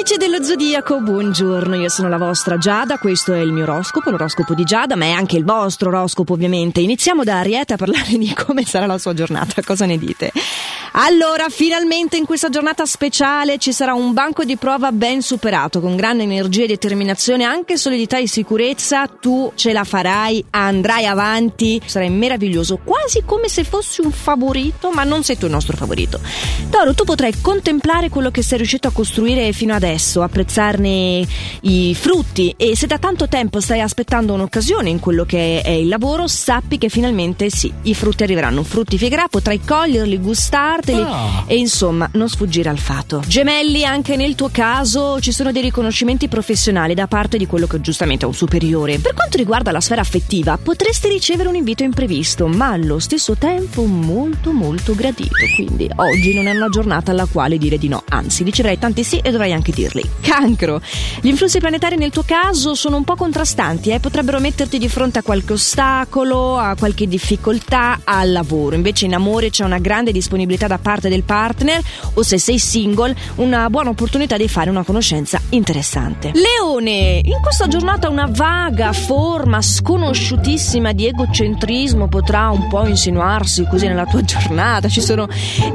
amici dello Zodiaco, buongiorno, io sono la vostra Giada, questo è il mio oroscopo, l'oroscopo di Giada, ma è anche il vostro oroscopo ovviamente. Iniziamo da Ariete a parlare di come sarà la sua giornata, cosa ne dite? Allora, finalmente in questa giornata speciale ci sarà un banco di prova ben superato, con grande energia e determinazione, anche solidità e sicurezza, tu ce la farai, andrai avanti, sarai meraviglioso, quasi come se fossi un favorito, ma non sei tu il nostro favorito. Toro, tu potrai contemplare quello che sei riuscito a costruire fino adesso, apprezzarne i frutti. E se da tanto tempo stai aspettando un'occasione in quello che è il lavoro, sappi che finalmente sì, i frutti arriveranno, frutti figherà, potrai coglierli, gustarli ah. e insomma non sfuggire al fato. Gemelli, anche nel tuo caso ci sono dei riconoscimenti professionali da parte di quello che giustamente è un superiore. Per quanto riguarda la sfera affettiva, potresti ricevere un invito imprevisto, ma allo stesso tempo molto molto gradito. Quindi oggi non è una giornata alla quale dire di no, anzi riceverai tanti sì e dovrai anche dirli. Cancro. Gli influssi planetari nel tuo caso sono un po' contrastanti, eh? potrebbero metterti di fronte a qualche ostacolo, a qualche difficoltà al lavoro. Invece in amore c'è una grande disponibilità da parte del partner o se sei single una buona opportunità di fare una conoscenza interessante. Leone, in questa giornata una vaga forma sconosciutissima di egocentrismo potrà un po' insinuarsi così nella tua giornata. Ci sono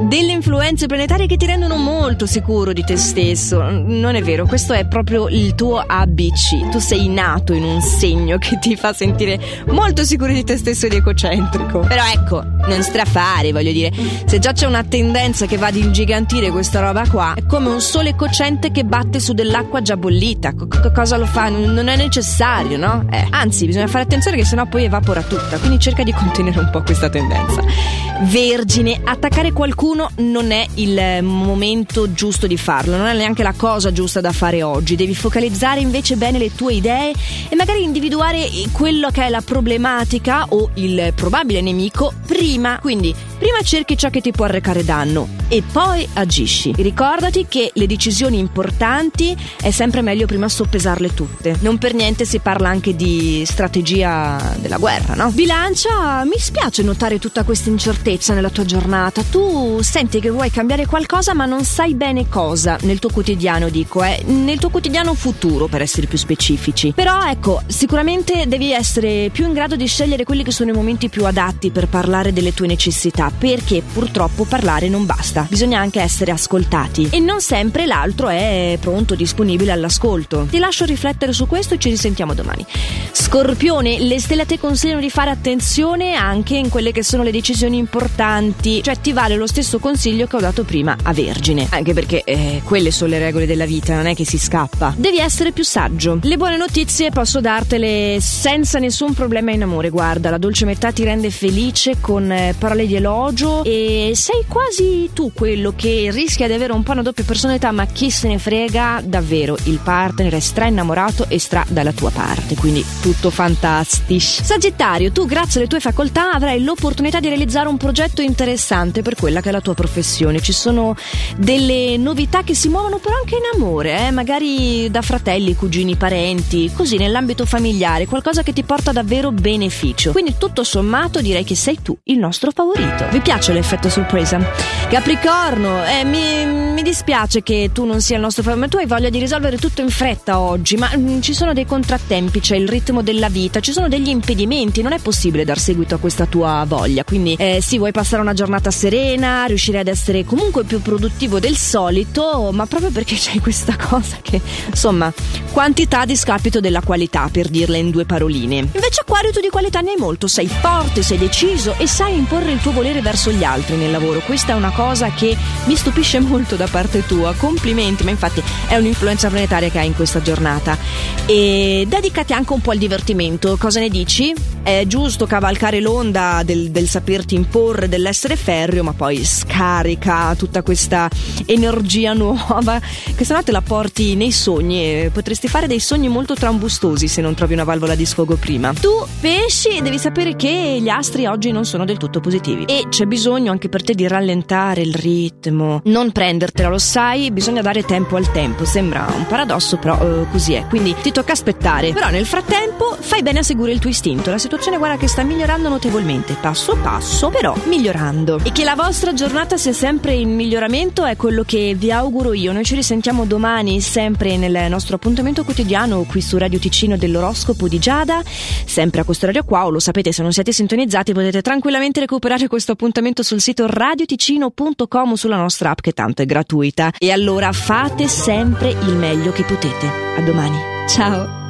delle influenze planetarie che ti rendono molto sicuro di te stesso. Non è vero, questo è proprio il tuo ABC. Tu sei nato in un segno che ti fa sentire molto sicuro di te stesso ed egocentrico. Però ecco, non strafare, voglio dire. Se già c'è una tendenza che va ad ingigantire questa roba qua, è come un sole cocente che batte su dell'acqua già bollita. Cosa lo fa? Non è necessario, no? Eh, anzi, bisogna fare attenzione che sennò poi evapora tutta. Quindi cerca di contenere un po' questa tendenza. Vergine, attaccare qualcuno non è il momento giusto di farlo, non è neanche la cosa giusta da fare oggi. Devi focalizzare invece bene le tue idee e magari individuare quello che è la problematica o il probabile nemico prima. Quindi, prima cerchi ciò che ti può arrecare danno e poi agisci. Ricordati che le decisioni importanti è sempre meglio prima soppesarle tutte. Non per niente si parla anche di strategia della guerra, no? Bilancia, mi spiace notare tutta questa incertezza nella tua giornata. Tu senti che vuoi cambiare qualcosa ma non sai bene cosa nel tuo quotidiano, dico, eh, nel tuo quotidiano futuro per essere più specifici. Però ecco, sicuramente devi essere più in grado di scegliere quelli che sono i momenti più adatti per parlare delle tue necessità, perché purtroppo parlare non basta, bisogna anche essere ascoltati e non sempre l'altro è pronto, disponibile all'ascolto. Ti lascio riflettere su questo e ci risentiamo domani. Scorpione, le stelle te consigliano di fare attenzione anche in quelle che sono le decisioni importanti, cioè ti vale lo stesso consiglio che ho dato prima a Vergine, anche perché eh, quelle sono le regole della vita, non è che si scappa. Devi essere più saggio. Le buone notizie posso dartele senza nessun problema in amore, guarda, la dolce metà ti rende felice con eh, parole di elogio e sei quasi tu quello che rischia di avere un po' una doppia personalità, ma chi se ne frega, davvero, il partner è stra innamorato e stra dalla tua parte, quindi tutto fantastico. Sagittario, tu grazie alle tue facoltà avrai l'opportunità di realizzare un progetto interessante per quella che è la tua professione. Ci sono delle novità che si muovono però anche in amore, eh? magari da fratelli, cugini, parenti, così nell'ambito familiare, qualcosa che ti porta davvero beneficio. Quindi tutto sommato direi che sei tu il nostro favorito. Vi piace l'effetto sorpresa? Capricorno, eh, mi, mi, dispiace che tu non sia il nostro favorito, ma tu hai voglia di risolvere tutto in fretta oggi, ma mh, mm, ci sono dei contrattempi, c'è il ritmo della vita, ci sono degli impedimenti, non è possibile dar seguito a questa tua voglia. Quindi eh, sì, vuoi passare una giornata serena, riuscire ad essere comunque più produttivo del solito, ma proprio perché c'è questa cosa che, insomma, quantità a discapito della qualità, per dirla in due paroline. Invece Acquario tu di qualità ne hai molto, sei forte, sei deciso e sai imporre il tuo volere verso gli altri nel lavoro. Questa è una cosa che mi stupisce molto da parte tua. Complimenti, ma infatti è un'influenza planetaria che hai in questa giornata. E dedicati anche un po' al divertimento. Cosa ne dici? È giusto cavalcare l'onda del, del saperti imporre, dell'essere ferrio, ma poi scarica tutta questa energia nuova che se te la porti nei sogni potresti fare dei sogni molto trambustosi se non trovi una valvola di sfogo prima. Tu pesci devi sapere che gli astri oggi non sono del tutto positivi e c'è bisogno anche per te di rallentare il ritmo, non prendertela, lo sai, bisogna dare tempo al tempo. Sembra un paradosso, però uh, così è. Quindi ti tocca aspettare. Però nel frattempo fai bene a seguire il tuo istinto. La situazione guarda che sta migliorando notevolmente, passo passo, però migliorando. E che la vostra giornata sia sempre in miglioramento è quello che vi auguro io. Noi ci risentiamo domani sempre nel nostro appuntamento quotidiano qui su Radio Ticino dell'oroscopo di Giada, sempre a questo orario qua, o lo sapete se non siete sintonizzati potete tranquillamente recuperare questo appuntamento sul sito radioticino.com sulla nostra app che tanto è gratuita. E allora fate sempre il meglio che potete. A domani. Ciao!